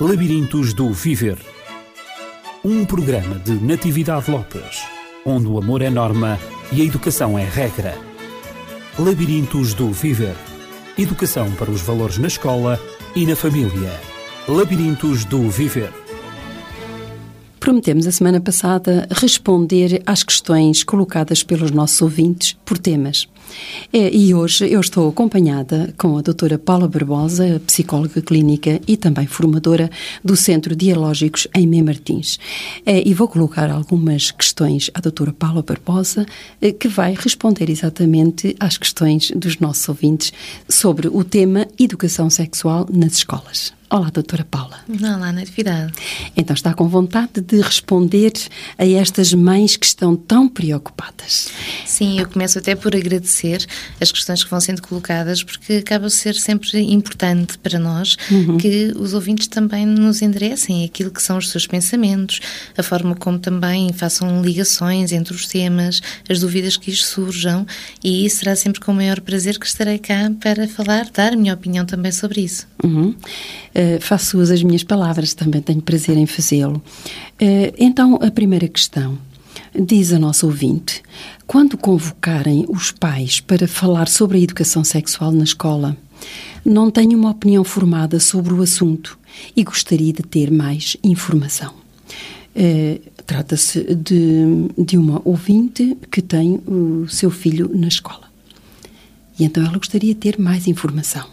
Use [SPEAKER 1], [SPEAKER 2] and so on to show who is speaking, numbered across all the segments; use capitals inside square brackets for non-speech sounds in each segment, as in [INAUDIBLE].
[SPEAKER 1] Labirintos do Viver. Um programa de Natividade Lopes, onde o amor é norma e a educação é regra. Labirintos do Viver. Educação para os valores na escola e na família. Labirintos do Viver.
[SPEAKER 2] Prometemos a semana passada responder às questões colocadas pelos nossos ouvintes por temas. É, e hoje eu estou acompanhada com a doutora Paula Barbosa, psicóloga clínica e também formadora do Centro Dialógicos em Mem Martins. É, e vou colocar algumas questões à doutora Paula Barbosa, é, que vai responder exatamente às questões dos nossos ouvintes sobre o tema educação sexual nas escolas. Olá, doutora Paula.
[SPEAKER 3] Olá, Natividade.
[SPEAKER 2] Então está com vontade de responder a estas mães que estão tão preocupadas.
[SPEAKER 3] Sim, eu começo até por agradecer as questões que vão sendo colocadas, porque acaba ser sempre importante para nós uhum. que os ouvintes também nos enderecem aquilo que são os seus pensamentos, a forma como também façam ligações entre os temas, as dúvidas que surjam, e será sempre com o maior prazer que estarei cá para falar, dar a minha opinião também sobre isso.
[SPEAKER 2] Uhum. Uh, faço suas as minhas palavras, também tenho prazer em fazê-lo. Uh, então, a primeira questão. Diz a nossa ouvinte: quando convocarem os pais para falar sobre a educação sexual na escola, não tenho uma opinião formada sobre o assunto e gostaria de ter mais informação. Uh, Trata-se de, de uma ouvinte que tem o seu filho na escola. E então ela gostaria de ter mais informação.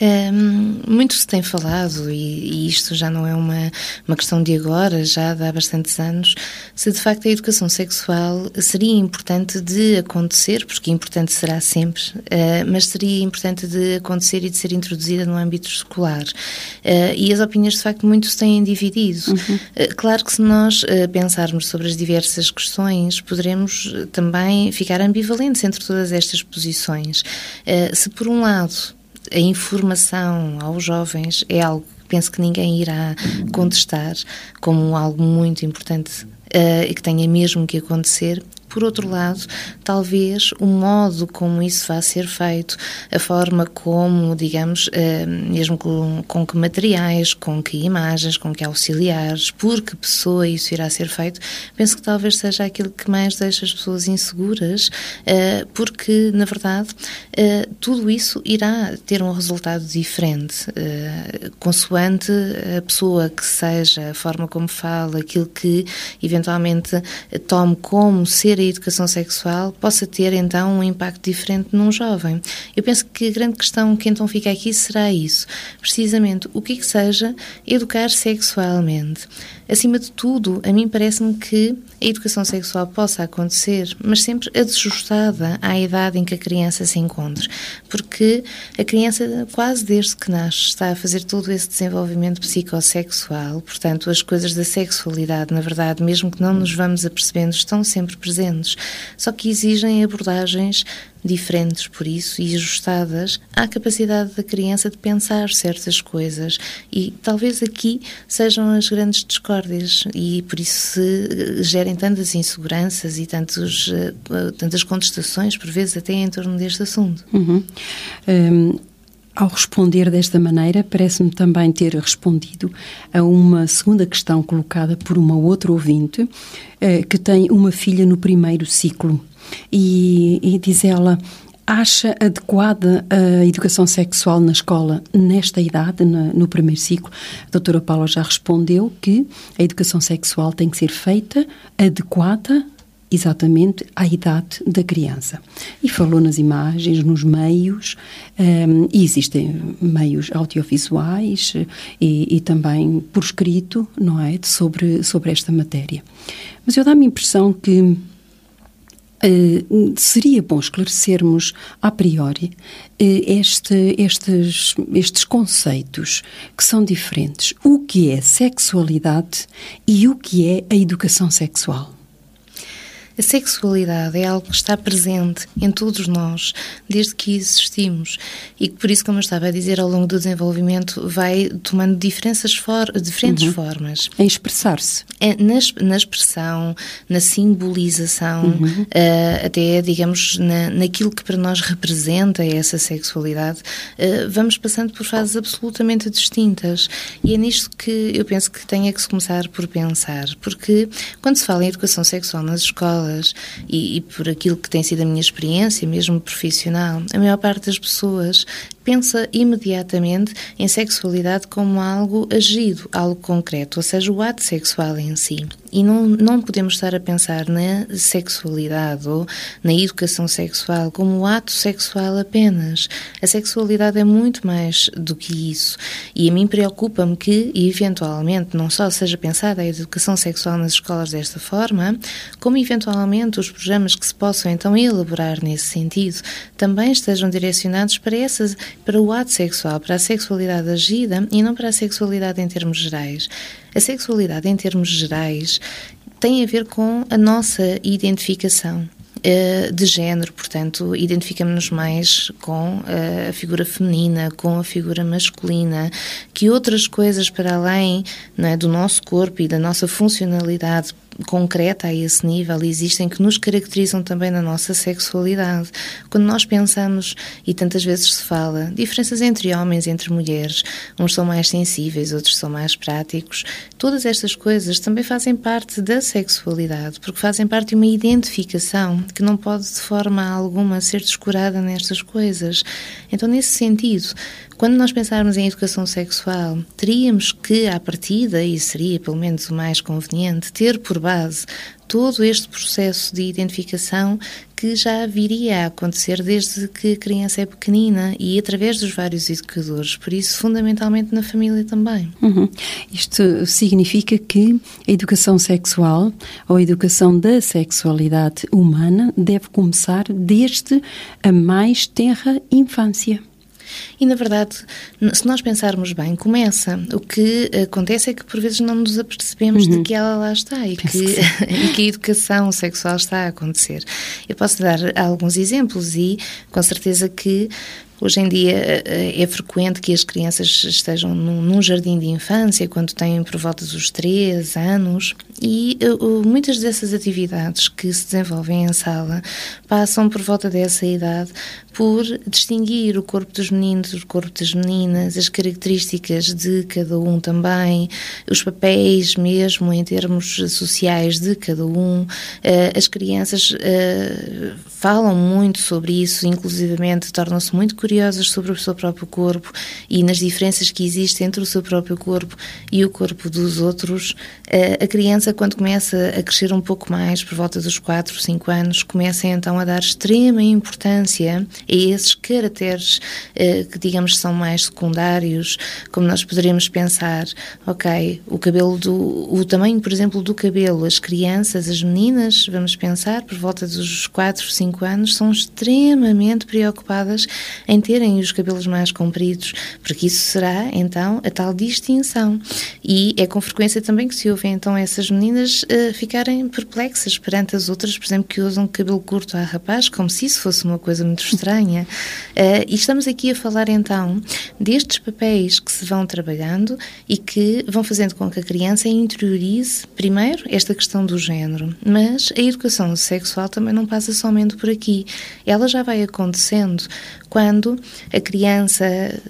[SPEAKER 3] Um, muito se tem falado, e, e, isto já não é uma, uma questão de agora, já de há bastantes anos, se de facto a educação sexual seria importante de acontecer, porque importante será sempre, uh, mas seria importante de acontecer e de ser introduzida no âmbito escolar. Uh, e as opiniões de facto muito se têm dividido. Uhum. Uh, claro que se nós pensarmos sobre as diversas questões, poderemos também ficar ambivalentes entre todas estas posições. se por um lado a informação aos jovens é algo que penso que ninguém irá contestar como algo muito importante uh, e que tenha mesmo que acontecer. Por outro lado, talvez o modo como isso vai ser feito, a forma como, digamos, eh, mesmo com, com que materiais, com que imagens, com que auxiliares, por que pessoa isso irá ser feito, penso que talvez seja aquilo que mais deixa as pessoas inseguras, eh, porque, na verdade, eh, tudo isso irá ter um resultado diferente, consoante a pessoa que seja, a forma como fala, aquilo que eventualmente tome como ser a educação sexual possa ter então um impacto diferente num jovem. Eu penso que a grande questão que então fica aqui será isso, precisamente o que é que seja educar sexualmente. Acima de tudo, a mim parece-me que a educação sexual possa acontecer, mas sempre ajustada à idade em que a criança se encontra, porque a criança, quase desde que nasce, está a fazer todo esse desenvolvimento psicossexual, portanto, as coisas da sexualidade, na verdade, mesmo que não nos vamos apercebendo, estão sempre presentes, só que exigem abordagens diferentes por isso e ajustadas à capacidade da criança de pensar certas coisas e talvez aqui sejam as grandes discórdias e por isso se gerem tantas inseguranças e tantos, eh, tantas contestações por vezes até em torno deste assunto.
[SPEAKER 2] Uhum. Um, ao responder desta maneira, parece-me também ter respondido a uma segunda questão colocada por uma outra ouvinte, eh, que tem uma filha no primeiro ciclo e, e diz ela, acha adequada a educação sexual na escola nesta idade, no, primeiro ciclo? A doutora Paula já respondeu que a educação sexual tem que ser feita adequada exatamente à idade da criança. E falou nas imagens, nos meios, um, e existem meios audiovisuais e, e, também por escrito, não é, sobre, sobre esta matéria. Mas eu dá-me a impressão que Uh, seria bom esclarecermos a priori uh, este, estes, estes conceitos que são diferentes. O que é sexualidade e o que é a educação sexual?
[SPEAKER 3] A sexualidade é algo que está presente em todos nós, desde que existimos, e que, por isso, como eu estava a dizer, ao longo do desenvolvimento, vai tomando diferentes, for diferentes uhum. formas.
[SPEAKER 2] Em expressar-se.
[SPEAKER 3] É, na, na, expressão, na simbolização, uhum. uh, até, digamos, na, naquilo que para nós representa essa sexualidade, uh, vamos passando por fases absolutamente distintas. E é nisto que eu penso que tenha que se começar por pensar, porque quando se fala em educação sexual nas escolas, e, e por aquilo que tem sido a minha experiência, mesmo profissional, a maior parte das pessoas pensa imediatamente em sexualidade como algo agido, algo concreto, ou seja, o ato sexual em si. E não, não podemos estar a pensar na sexualidade ou na educação sexual como o ato sexual apenas. A sexualidade é muito mais do que isso. E a mim preocupa-me que, eventualmente, não só seja pensada a educação sexual nas escolas desta forma, como eventualmente os programas que se possam então elaborar nesse sentido também estejam direcionados para essas para o ato sexual, para a sexualidade agida e não para a sexualidade em termos gerais. A sexualidade em termos gerais tem a ver com a nossa identificação eh, de género, portanto, identificamos-nos mais com eh, a figura feminina, com a figura masculina, que outras coisas para além é, do nosso corpo e da nossa funcionalidade concreta a esse nível existem que nos caracterizam também na nossa sexualidade. Quando nós pensamos, e tantas vezes se fala, diferenças entre homens e entre mulheres, uns são mais sensíveis, outros são mais práticos, todas estas coisas também fazem parte da sexualidade, porque fazem parte de uma identificação que não pode de forma alguma ser descurada nestas coisas. Então, nesse sentido, quando nós pensarmos em educação sexual, teríamos que, à partida, e seria pelo menos o mais conveniente, ter por base todo este processo de identificação que já viria a acontecer desde que a criança é pequenina e através dos vários educadores, por isso, fundamentalmente na família também.
[SPEAKER 2] Uhum. Isto significa que a educação sexual ou a educação da sexualidade humana deve começar desde a mais tenra infância.
[SPEAKER 3] E, na verdade, se nós pensarmos bem, começa. O que acontece é que, por vezes, não nos apercebemos uhum. de que ela lá está e que, que [LAUGHS] e que a educação sexual está a acontecer. Eu posso dar alguns exemplos e, com certeza, que Hoje em dia é frequente que as crianças estejam num, jardim de infância quando têm por volta dos 3 anos e uh, muitas dessas atividades que se desenvolvem em sala passam por volta dessa idade por distinguir o corpo dos meninos, o corpo das meninas, as características de cada um também, os papéis mesmo em termos sociais de cada um. Uh, as crianças uh, falam muito sobre isso, inclusivamente tornam-se muito curiosas sobre o seu próprio corpo e nas diferenças que existem entre o seu próprio corpo e o corpo dos outros. Uh, a criança, quando começa a crescer um pouco mais, por volta dos 4, 5 anos, começa então a dar extrema importância a esses caracteres eh, que, digamos, são mais secundários, como nós poderíamos pensar, ok, o cabelo do, o tamanho, por exemplo, do cabelo, as crianças, as meninas, vamos pensar, por volta dos 4, 5 anos, são extremamente preocupadas em terem os cabelos mais compridos, porque isso será, então, a tal distinção. E é com frequência também que se ouve, então, essas meninas uh, ficarem perplexas perante as outras, por exemplo, que usam cabelo curto a rapaz, como se isso fosse uma coisa muito estranha Uh, e estamos aqui a falar então destes papéis que se vão trabalhando e que vão fazendo com que a criança interiorize, primeiro, esta questão do género. Mas a educação sexual também não passa somente por aqui. Ela já vai acontecendo quando a criança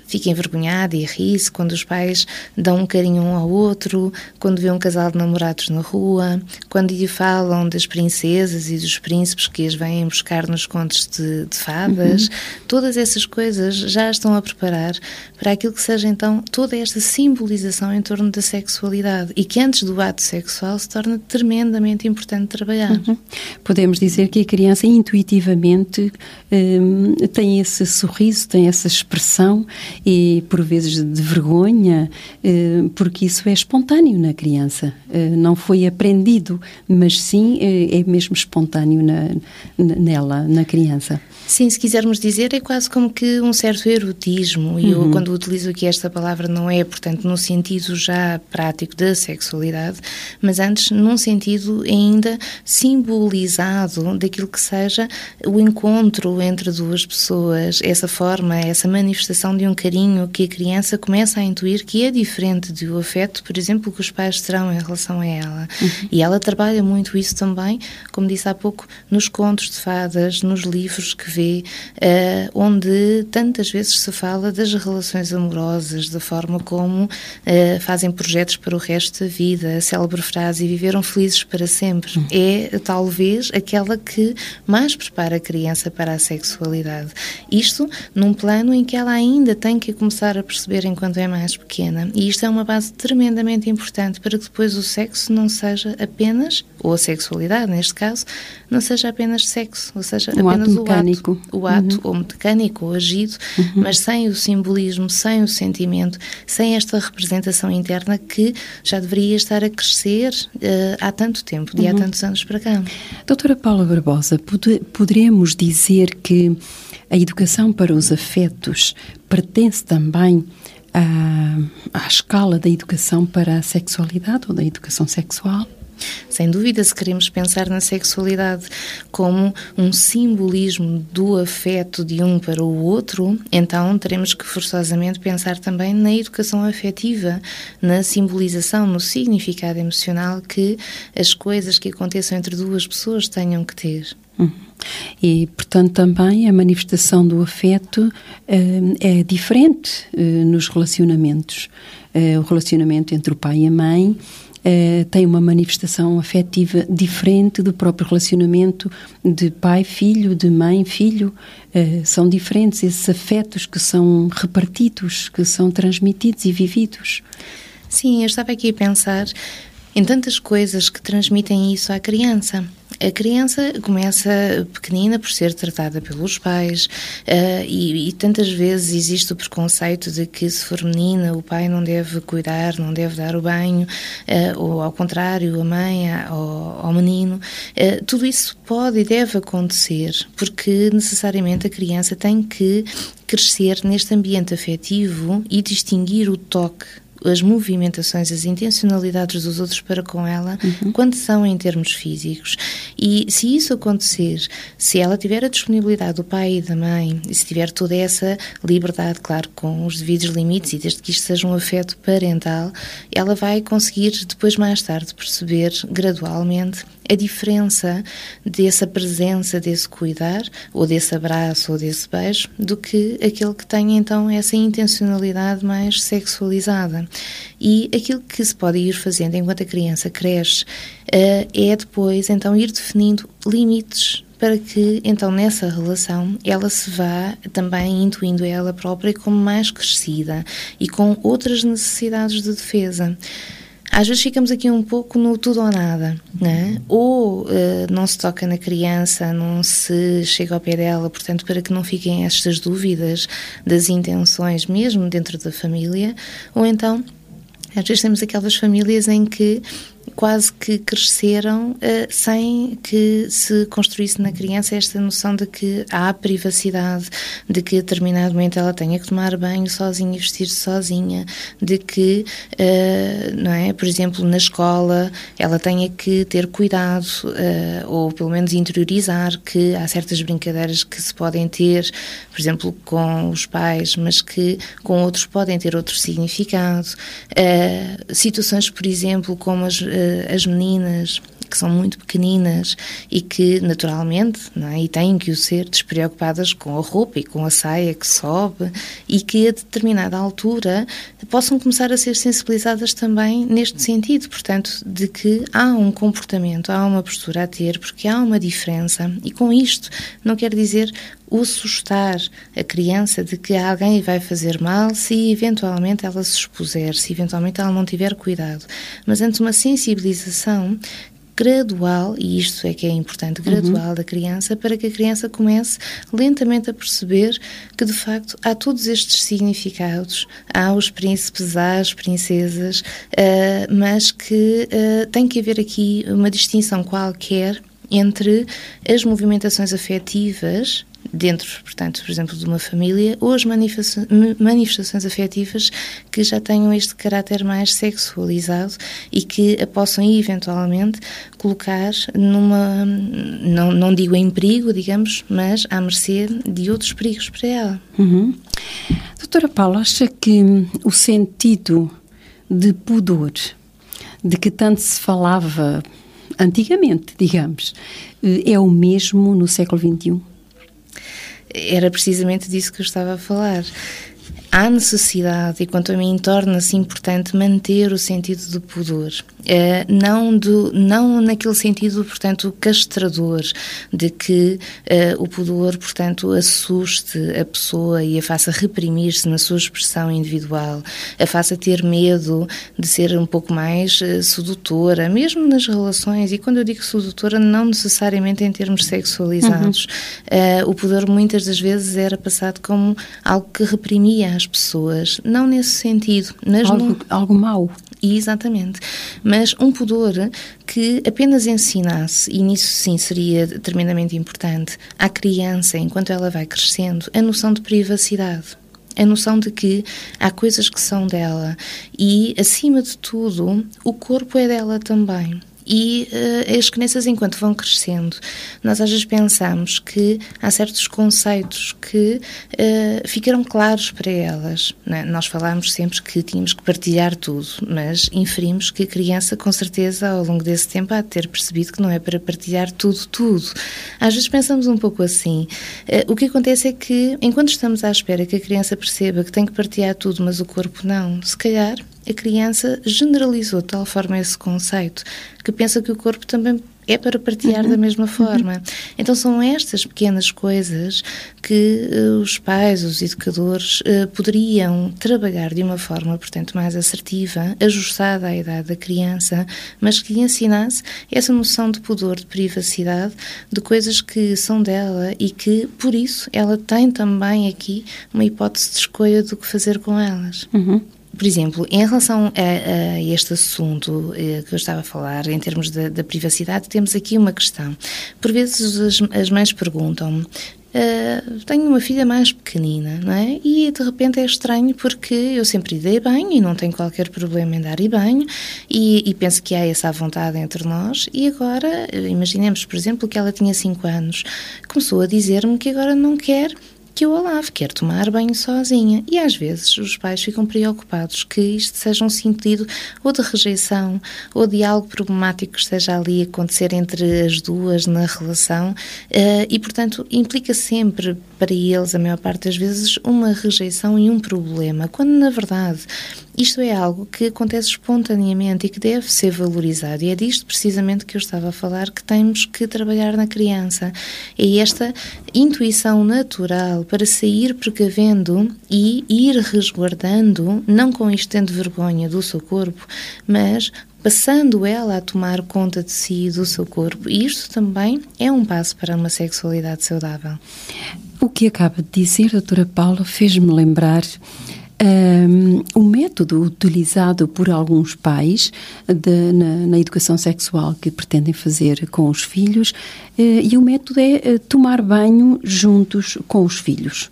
[SPEAKER 3] fica envergonhada e ri-se, quando os pais dão um carinho um ao outro, quando vê um casal de namorados na rua, quando lhe falam das princesas e dos príncipes que as vêm buscar nos contos de, de fadas, uhum. todas essas coisas já estão a preparar para aquilo que seja então toda esta simbolização em torno da sexualidade e que antes do ato sexual se torna tremendamente importante trabalhar. Uhum.
[SPEAKER 2] Podemos dizer que a criança intuitivamente hum, tem esse sorriso tem essa expressão e por vezes de vergonha, eh, porque isso é espontâneo na criança. Eh, não foi aprendido, mas sim é mesmo espontâneo na, nela, na criança.
[SPEAKER 3] Sim, se quisermos dizer, é quase como que um certo erotismo. E uhum. eu, quando utilizo aqui esta palavra, não é, portanto, no sentido já prático da sexualidade, mas antes num sentido ainda simbolizado daquilo que seja o encontro entre duas pessoas, essa forma, essa manifestação de um carinho que a criança começa a intuir que é diferente do afeto, por exemplo, que os pais terão em relação a ela. Uhum. E ela trabalha muito isso também, como disse há pouco, nos contos de fadas, nos livros que vê uh, onde tantas vezes se fala das relações amorosas, da forma como uh, fazem projetos para o resto da vida, a célebre frase, viveram felizes para sempre. Hum. É talvez aquela que mais prepara a criança para a sexualidade. Isto num plano em que ela ainda tem que começar a perceber enquanto é mais pequena. E isto é uma base tremendamente importante para que depois o sexo não seja apenas, ou a sexualidade neste caso, não seja apenas sexo, ou seja,
[SPEAKER 2] um
[SPEAKER 3] apenas
[SPEAKER 2] ato o ato mecânico.
[SPEAKER 3] O ato, uhum. ou mecânico, ou agido, uhum. mas sem o simbolismo, sem o sentimento, sem esta representação interna que já deveria estar a crescer uh, há tanto tempo, de uhum. há tantos anos para cá.
[SPEAKER 2] Doutora Paula Barbosa, pod poderemos dizer que a educação para os afetos pertence também à, à escala da educação para a sexualidade ou da educação sexual?
[SPEAKER 3] Sem dúvida, se queremos pensar na sexualidade como um simbolismo do afeto de um para o outro, então teremos que forçosamente pensar também na educação afetiva, na simbolização, no significado emocional que as coisas que aconteçam entre duas pessoas tenham que ter.
[SPEAKER 2] E, portanto, também a manifestação do afeto uh, é diferente uh, nos relacionamentos. Uh, o relacionamento entre o pai e a mãe Uh, tem uma manifestação afetiva diferente do próprio relacionamento de pai-filho, de mãe-filho. Uh, são diferentes esses afetos que são repartidos, que são transmitidos e vividos.
[SPEAKER 3] Sim, eu estava aqui a pensar em tantas coisas que transmitem isso à criança. A criança começa pequenina por ser tratada pelos pais uh, e, e, tantas vezes existe o preconceito de que se for menina o pai não deve cuidar, não deve dar o banho, uh, ou ao contrário, a mãe ao, ao menino. Uh, tudo isso pode e deve acontecer porque necessariamente a criança tem que crescer neste ambiente afetivo e distinguir o toque as movimentações, as intencionalidades dos outros para com ela, uhum. quando são em termos físicos. E se isso acontecer, se ela tiver a disponibilidade do pai e da mãe, e se tiver toda essa liberdade, claro, com os devidos limites, e desde que isto seja um afeto parental, ela vai conseguir depois, mais tarde, perceber gradualmente a diferença dessa presença, desse cuidar, ou desse abraço, ou desse beijo, do que aquele que tem então essa intencionalidade mais sexualizada. E aquilo que se pode ir fazendo enquanto a criança cresce uh, é depois então ir definindo limites para que então nessa relação ela se vá também intuindo ela própria como mais crescida e com outras necessidades de defesa às vezes ficamos aqui um pouco no tudo ou nada, né? ou uh, não se toca na criança, não se chega ao pé dela, portanto, para que não fiquem estas dúvidas das intenções, mesmo dentro da família, ou então, às vezes temos aquelas famílias em que quase que cresceram uh, sem que se construísse na criança esta noção de que há privacidade, de que a determinado momento ela tenha que tomar banho sozinha, vestir-se sozinha, de que, uh, não é, por exemplo, na escola ela tenha que ter cuidado uh, ou pelo menos interiorizar que há certas brincadeiras que se podem ter, por exemplo, com os pais, mas que com outros podem ter outro significado. situações, por exemplo, como as as meninas que são muito pequeninas e que naturalmente não é? e têm que o ser despreocupadas com a roupa e com a saia que sobe e que a determinada altura possam começar a ser sensibilizadas também neste sentido, portanto, de que há um comportamento, há uma postura a ter, porque há uma diferença e com isto não quer dizer o assustar a criança de que alguém vai fazer mal se eventualmente ela se expuser, se eventualmente ela não tiver cuidado. Mas antes uma sensibilização gradual, e isto é que é importante, gradual uhum. da criança, para que a criança comece lentamente a perceber que, de facto, há todos estes significados, há os príncipes, há as princesas, uh, mas que uh, tem que haver aqui uma distinção qualquer entre as movimentações afetivas dentro, portanto, por exemplo, de uma família, ou as manifestações afetivas que já tenham este caráter mais sexualizado e que a possam eventualmente colocar numa, não, não digo em perigo, digamos, mas à mercê de outros perigos para ela.
[SPEAKER 2] Uhum. Doutora Paula, acha que o sentido de pudor de que tanto se falava antigamente, digamos, é o mesmo no século XXI?
[SPEAKER 3] Era precisamente disso que eu estava a falar há necessidade, e quanto a mim torna-se importante, manter o sentido do pudor. É, não, do, não naquele sentido, portanto, castrador, de que é, o pudor, portanto, assuste a pessoa e a faça reprimir-se na sua expressão individual, a faça ter medo de ser um pouco mais é, sedutora, mesmo nas relações. E quando eu digo sedutora, não necessariamente em termos sexualizados. Uhum. o pudor muitas das vezes era passado como algo que reprimia as pessoas, não nesse sentido, mas
[SPEAKER 2] algo,
[SPEAKER 3] num...
[SPEAKER 2] algo mau.
[SPEAKER 3] Exatamente. Mas um pudor que apenas ensinasse, e nisso sim seria tremendamente importante, à criança, enquanto ela vai crescendo, a noção de privacidade a noção de que há coisas que são dela e, acima de tudo, o corpo é dela também. E uh, as crianças, enquanto vão crescendo, nós às vezes pensamos que há certos conceitos que uh, ficaram claros para elas. É? Nós falámos sempre que tínhamos que partilhar tudo, mas inferimos que a criança, com certeza, ao longo desse tempo, há de ter percebido que não é para partilhar tudo, tudo. Às vezes pensamos um pouco assim. Uh, o que acontece é que, enquanto estamos à espera que a criança perceba que tem que partilhar tudo, mas o corpo não, se calhar a criança generalizou de tal forma esse conceito que pensa que o corpo também é para partilhar uhum. da mesma forma. Uhum. Então são estas pequenas coisas que uh, os pais, os educadores uh, poderiam trabalhar de uma forma, portanto, mais assertiva, ajustada à idade da criança, mas que lhe ensinasse essa noção de pudor, de privacidade, de coisas que são dela e que, por isso, ela tem também aqui uma hipótese de escolha do que fazer com elas.
[SPEAKER 2] Uhum.
[SPEAKER 3] Por exemplo, em relação a, a este assunto eh, que eu estava a falar, em termos da, privacidade, temos aqui uma questão. Por vezes as, as mães perguntam-me Uh, tenho uma filha mais pequenina, não é? E de repente é estranho porque eu sempre lhe dei banho e não tenho qualquer problema em dar-lhe banho e, e, penso que há essa vontade entre nós. E agora, imaginemos, por exemplo, que ela tinha 5 anos, começou a dizer-me que agora não quer que o Olaf quer tomar banho sozinha. E às vezes os pais ficam preocupados que isto seja um sentido ou de rejeição ou de algo problemático que esteja ali a acontecer entre as duas na relação. Uh, e, portanto, implica sempre para eles, a maior parte das vezes, uma rejeição e um problema, quando na verdade isto é algo que acontece espontaneamente e que deve ser valorizado. E é disto precisamente que eu estava a falar que temos que trabalhar na criança. É esta intuição natural para sair precavendo e ir resguardando, não com isto tendo vergonha do seu corpo, mas passando ela a tomar conta de si e do seu corpo. E isto também é um passo para uma sexualidade saudável.
[SPEAKER 2] O que acaba de dizer, doutora Paula, fez-me lembrar um, o método utilizado por alguns pais de, na, na, educação sexual que pretendem fazer com os filhos, e o método é uh, tomar banho juntos com os filhos.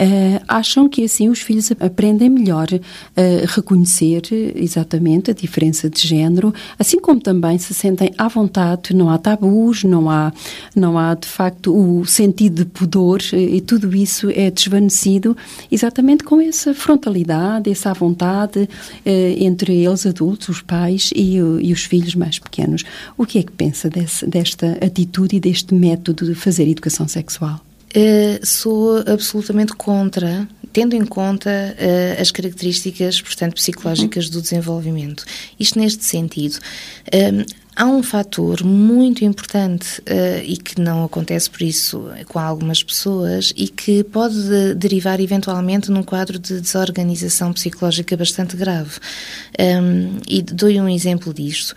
[SPEAKER 2] Uh, acham que assim os filhos aprendem melhor a reconhecer exatamente a diferença de género, assim como também se sentem à vontade, não há tabus, não há, não há de facto o sentido de pudor e tudo isso é desvanecido exatamente com essa frontalidade, essa vontade uh, entre eles adultos, os pais e, e, os filhos mais pequenos. O que é que pensa desse, desta atitude e deste método de fazer educação sexual?
[SPEAKER 3] Uh, sou absolutamente contra, tendo em conta uh, as características, portanto, psicológicas do desenvolvimento. Isto neste sentido. Um, há um fator muito importante uh, e que não acontece por isso com algumas pessoas e que pode derivar eventualmente num quadro de desorganização psicológica bastante grave. Um, e dou-lhe um exemplo disto.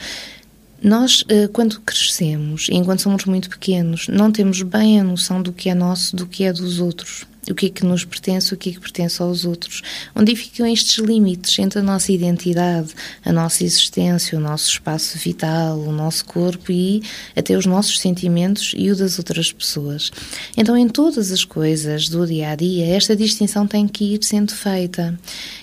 [SPEAKER 3] Nós, eh, quando crescemos, enquanto somos muito pequenos, não temos bem a noção do que é nosso, do que é dos outros o que é que nos pertence, o que é que pertence aos outros. Onde ficam estes limites entre a nossa identidade, a nossa existência, o nosso espaço vital, o nosso corpo e até os nossos sentimentos e o das outras pessoas. Então, em todas as coisas do dia a dia, esta distinção tem que ir sendo feita.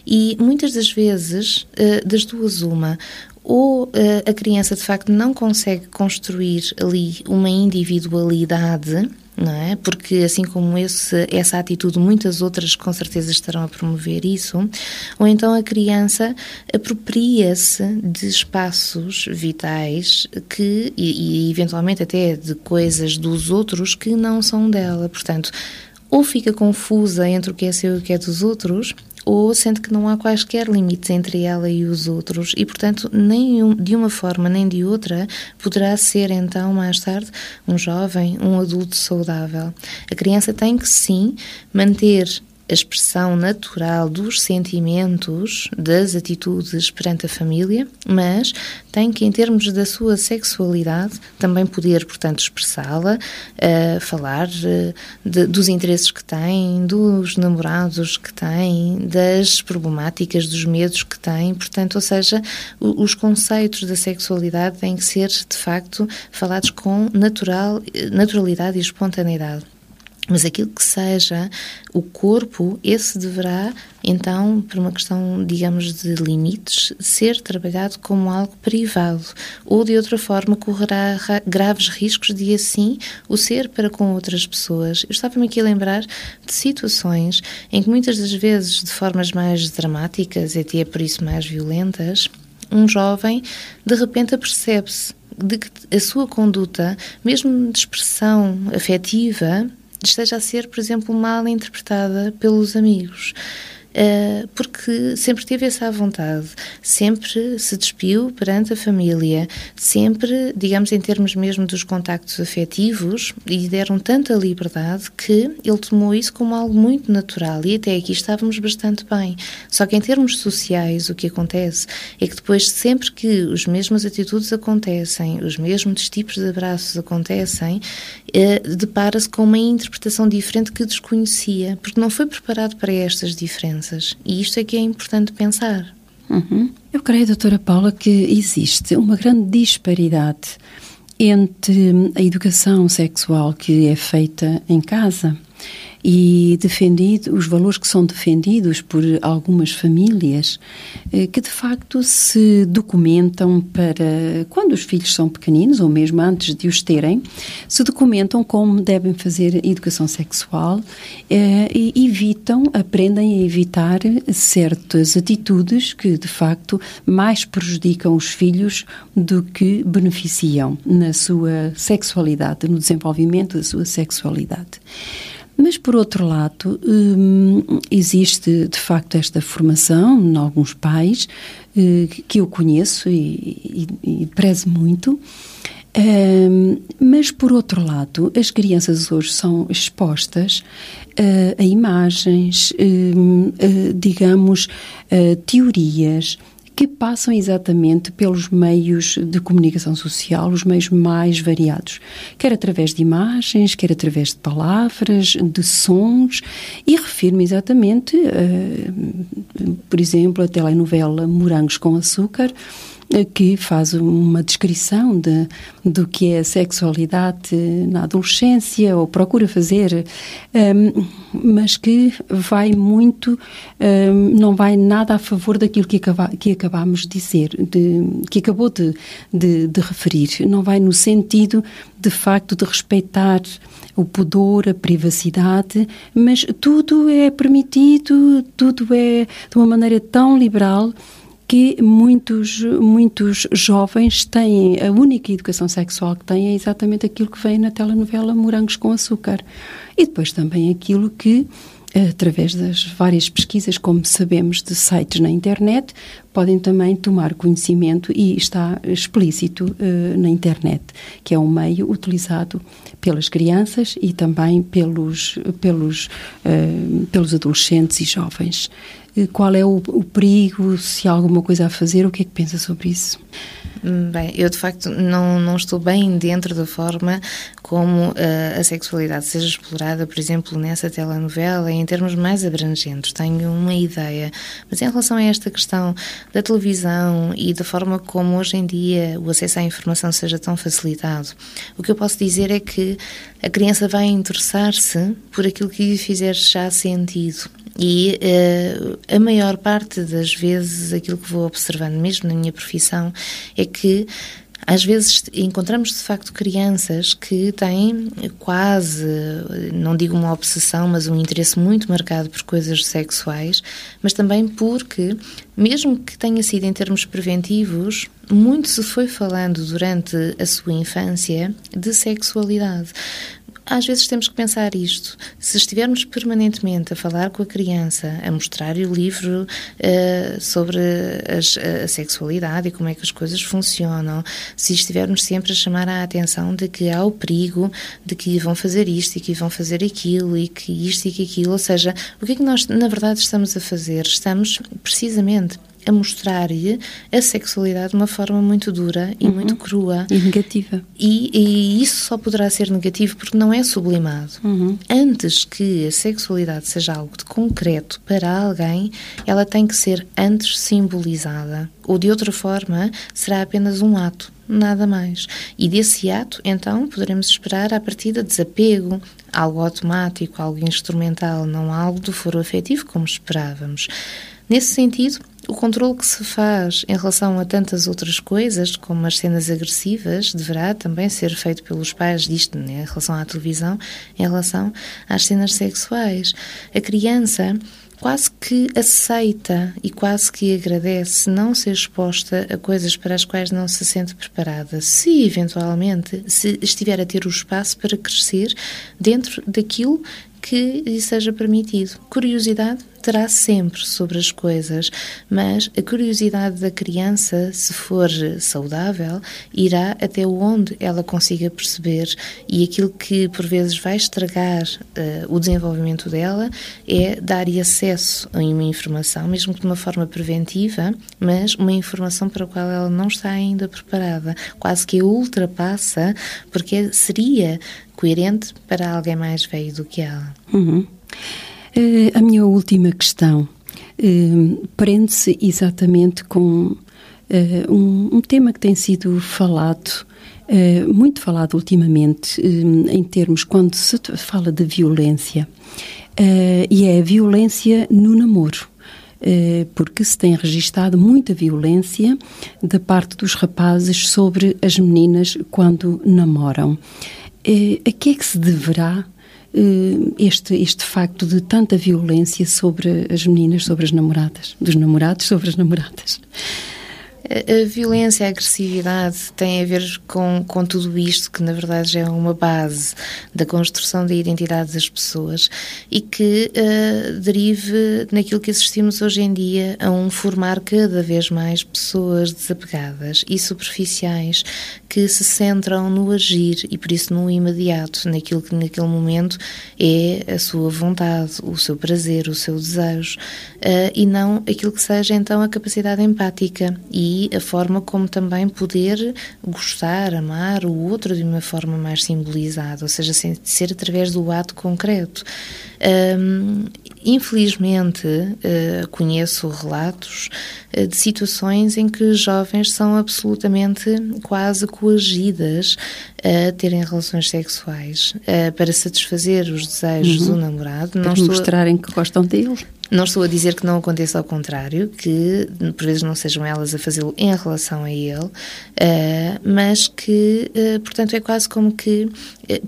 [SPEAKER 3] E muitas das vezes, eh, das duas, uma, ou eh, a criança de facto não consegue construir ali uma individualidade não é? Porque assim como esse, essa atitude, muitas outras com certeza estarão a promover isso, ou então a criança apropria-se de espaços vitais que, e, e eventualmente até de coisas dos outros que não são dela. Portanto, ou fica confusa entre o que é seu e o que é dos outros, ou sente que não há quaisquer limites entre ela e os outros e, portanto, nem de uma forma nem de outra poderá ser então mais tarde um jovem, um adulto saudável. A criança tem que sim manter a expressão natural dos sentimentos, das atitudes perante a família, mas tem que, em termos da sua sexualidade, também poder, portanto, expressá-la, uh, falar uh, de, dos interesses que tem, dos namorados que tem, das problemáticas, dos medos que tem, portanto, ou seja, os conceitos da sexualidade têm que ser, de facto, falados com natural, naturalidade e espontaneidade. Mas aquilo que seja o corpo, esse deverá, então, por uma questão, digamos, de limites, ser trabalhado como algo privado, ou de outra forma correrá graves riscos de assim o ser para com outras pessoas. Eu estava-me aqui a lembrar de situações em que muitas das vezes, de formas mais dramáticas e até por isso mais violentas, um jovem de repente apercebe-se de que a sua conduta, mesmo de expressão afetiva, esteja a ser, por exemplo, mal interpretada pelos amigos. Uh, porque sempre teve essa vontade, sempre se despiu perante a família, sempre, digamos, em termos mesmo dos contactos afetivos, e deram tanta liberdade que ele tomou isso como algo muito natural e até aqui estávamos bastante bem. Só que em termos sociais, o que acontece é que depois, sempre que os mesmas atitudes acontecem, os mesmos tipos de abraços acontecem, uh, depara-se com uma interpretação diferente que desconhecia, porque não foi preparado para estas diferenças crianças. E isto é que é importante pensar.
[SPEAKER 2] Uhum. Eu creio, doutora Paula, que existe uma grande disparidade entre a educação sexual que é feita em casa e defendido os valores que são defendidos por algumas famílias eh, que de facto se documentam para quando os filhos são pequeninos ou mesmo antes de os terem se documentam como devem fazer educação sexual eh, e evitam aprendem a evitar certas atitudes que de facto mais prejudicam os filhos do que beneficiam na sua sexualidade no desenvolvimento da sua sexualidade mas, por outro lado, hum, existe de facto esta formação em alguns pais eh, que eu conheço e, e, e prezo muito. Um, mas, por outro lado, as crianças hoje são expostas uh, a imagens, uh, uh, digamos, teorias, que passam exatamente pelos meios de comunicação social, os meios mais variados, quer através de imagens, quer através de palavras, de sons, e refiro-me exatamente, uh, por exemplo, a telenovela Morangos com Açúcar, que faz uma descrição de, do que é a sexualidade na adolescência, ou procura fazer, um, mas que vai muito, um, não vai nada a favor daquilo que, acaba, que acabamos de dizer, de, que acabou de, de, de referir. Não vai no sentido, de facto, de respeitar o pudor, a privacidade, mas tudo é permitido, tudo é de uma maneira tão liberal que muitos, muitos jovens têm, a única educação sexual que têm é exatamente aquilo que vem na telenovela Morangos com Açúcar. E depois também aquilo que, através das várias pesquisas, como sabemos, de sites na internet, podem também tomar conhecimento e está explícito uh, na internet, que é um meio utilizado pelas crianças e também pelos, pelos, uh, pelos adolescentes e jovens. Eh, qual é o, o, perigo, se há alguma coisa a fazer, o que é que pensa sobre isso?
[SPEAKER 3] Hum, bem, eu de facto não, não estou bem dentro da forma como uh, a sexualidade seja explorada, por exemplo, nessa telenovela, em termos mais abrangentes. Tenho uma ideia. Mas em relação a esta questão da televisão e da forma como hoje em dia o acesso à informação seja tão facilitado, o que eu posso dizer é que a criança vai interessar-se por aquilo que lhe fizer já sentido. E uh, a maior parte das vezes, aquilo que vou observando, mesmo na minha profissão, é que às vezes encontramos de facto crianças que têm quase, não digo uma obsessão, mas um interesse muito marcado por coisas sexuais, mas também porque, mesmo que tenha sido em termos preventivos, muito se foi falando durante a sua infância de sexualidade às vezes temos que pensar isto. Se estivermos permanentemente a falar com a criança, a mostrar-lhe o livro uh, sobre as, a sexualidade e como é que as coisas funcionam, se estivermos sempre a chamar a atenção de que há o perigo de que vão fazer isto e que vão fazer aquilo e que isto e que aquilo, ou seja, o que é que nós na verdade estamos a fazer? Estamos precisamente a mostrar-lhe a sexualidade de uma forma muito dura e uhum. muito crua.
[SPEAKER 2] E negativa.
[SPEAKER 3] E, e, isso só poderá ser negativo porque não é sublimado. Uhum. Antes que a sexualidade seja algo de concreto para alguém, ela tem que ser antes simbolizada. Ou de outra forma, será apenas um ato, nada mais. E desse ato, então, poderemos esperar a partir de desapego, algo automático, algo instrumental, não algo do foro afetivo como esperávamos. Nesse sentido, o controle que se faz em relação a tantas outras coisas, como as cenas agressivas, deverá também ser feito pelos pais disto, né, em relação à televisão, em relação às cenas sexuais. A criança quase que aceita e quase que agradece não ser exposta a coisas para as quais não se sente preparada, se eventualmente se estiver a ter o espaço para crescer dentro daquilo que lhe seja permitido. Curiosidade terá sempre sobre as coisas, mas a curiosidade da criança, se for saudável, irá até onde ela consiga perceber e aquilo que por vezes vai estragar uh, o desenvolvimento dela é dar-lhe acesso a uma informação, mesmo que de uma forma preventiva, mas uma informação para a qual ela não está ainda preparada, quase que a ultrapassa, porque seria coerente para alguém mais velho do que ela.
[SPEAKER 2] Uhum. Uh, a minha última questão uh, prende-se exatamente com uh, um, um, tema que tem sido falado, muito falado ultimamente, em termos quando se fala de violência, e é a violência no namoro porque se tem registado muita violência da parte dos rapazes sobre as meninas quando namoram. A que é que se deverá este, este facto de tanta violência sobre as meninas, sobre as namoradas, dos namorados sobre as namoradas?
[SPEAKER 3] A violência, a agressividade tem a ver com, com tudo isto que, na verdade, já é uma base da construção da identidade das pessoas e que uh, derive naquilo que assistimos hoje em dia a um formar cada vez mais pessoas desapegadas e superficiais que se centram no agir e, por isso, no imediato, naquilo que naquele momento é a sua vontade, o seu prazer, o seu desejo uh, e não aquilo que seja, então, a capacidade empática e a forma como também poder gostar, amar o outro de uma forma mais simbolizada, ou seja, ser através do ato concreto. Um, infelizmente, uh, conheço relatos uh, de situações em que jovens são absolutamente quase coagidas a terem relações sexuais uh, para satisfazer os desejos uhum. do namorado.
[SPEAKER 2] Para não mostrarem que gostam dele.
[SPEAKER 3] Não estou a dizer que não aconteça ao contrário, que por vezes não sejam elas a fazê-lo em relação a ele, mas que, portanto, é quase como que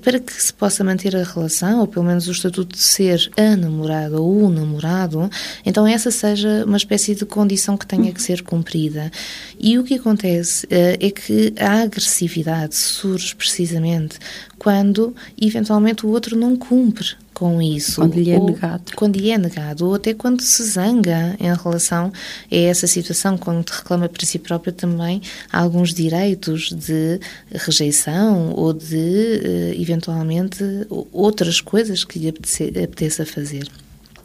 [SPEAKER 3] para que se possa manter a relação, ou pelo menos o estatuto de ser a namorada ou o namorado, então essa seja uma espécie de condição que tenha que ser cumprida. E o que acontece é que a agressividade surge precisamente quando eventualmente o outro não cumpre com isso.
[SPEAKER 2] Quando lhe é negado.
[SPEAKER 3] Quando lhe é negado, ou até quando se zanga em relação a essa situação, quando reclama para si próprio também alguns direitos de rejeição ou de, eh, eventualmente, outras coisas que lhe apeteça fazer.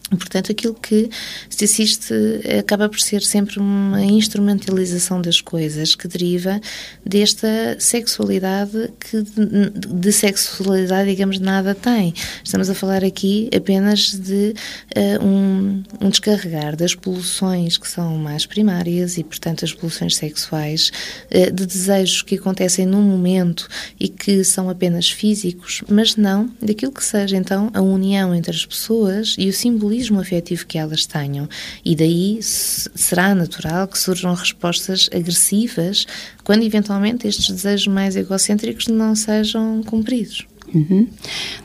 [SPEAKER 3] Portanto, aquilo que se assiste acaba por ser sempre uma instrumentalização das coisas que deriva desta sexualidade que de sexualidade, digamos, nada tem. Estamos a falar aqui apenas de uh, um, um, descarregar das poluições que são mais primárias e, portanto, as poluições sexuais, uh, de desejos que acontecem num momento e que são apenas físicos, mas não daquilo que seja então a união entre as pessoas e o simbolismo simbolismo afetivo que elas tenham. E daí será natural que surjam respostas agressivas quando eventualmente estes desejos mais egocêntricos não sejam cumpridos.
[SPEAKER 2] Uhum.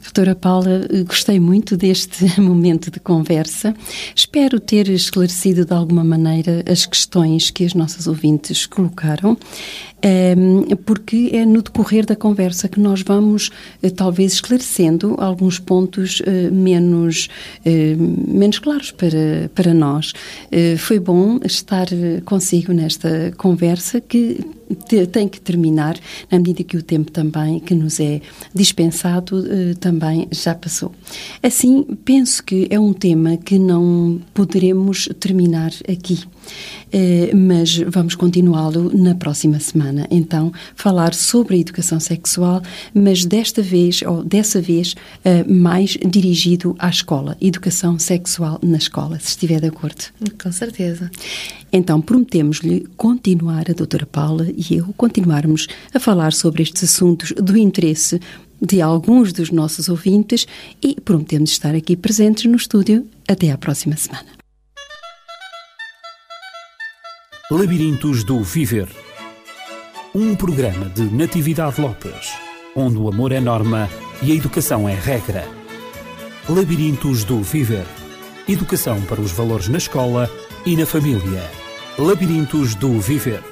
[SPEAKER 2] Doutora Paula, gostei muito deste [LAUGHS] momento de conversa. Espero ter esclarecido de alguma maneira as questões que as nossas ouvintes colocaram porque é no decorrer da conversa que nós vamos eh, talvez esclarecendo alguns pontos eh, menos, eh, menos claros para, para nós. Foi bom estar consigo nesta conversa que tem que terminar na medida que o tempo também que nos é dispensado também já passou. Assim, penso que é um tema que não poderemos terminar aqui. Mas vamos continuá-lo na próxima semana. Então, falar sobre a educação sexual, mas desta vez, ou dessa vez, eh, mais dirigido à escola. Educação sexual na escola, se estiver de acordo.
[SPEAKER 3] Com certeza.
[SPEAKER 2] Então, prometemos-lhe continuar, a doutora Paula e eu, continuarmos a falar sobre estes assuntos do interesse de alguns dos nossos ouvintes e prometemos estar aqui presentes no estúdio até à próxima semana.
[SPEAKER 1] Labirintos do Viver. Um programa de Natividade Lopes, onde o amor é norma e a educação é regra. Labirintos do Viver. Educação para os valores na escola e na família. Labirintos do Viver.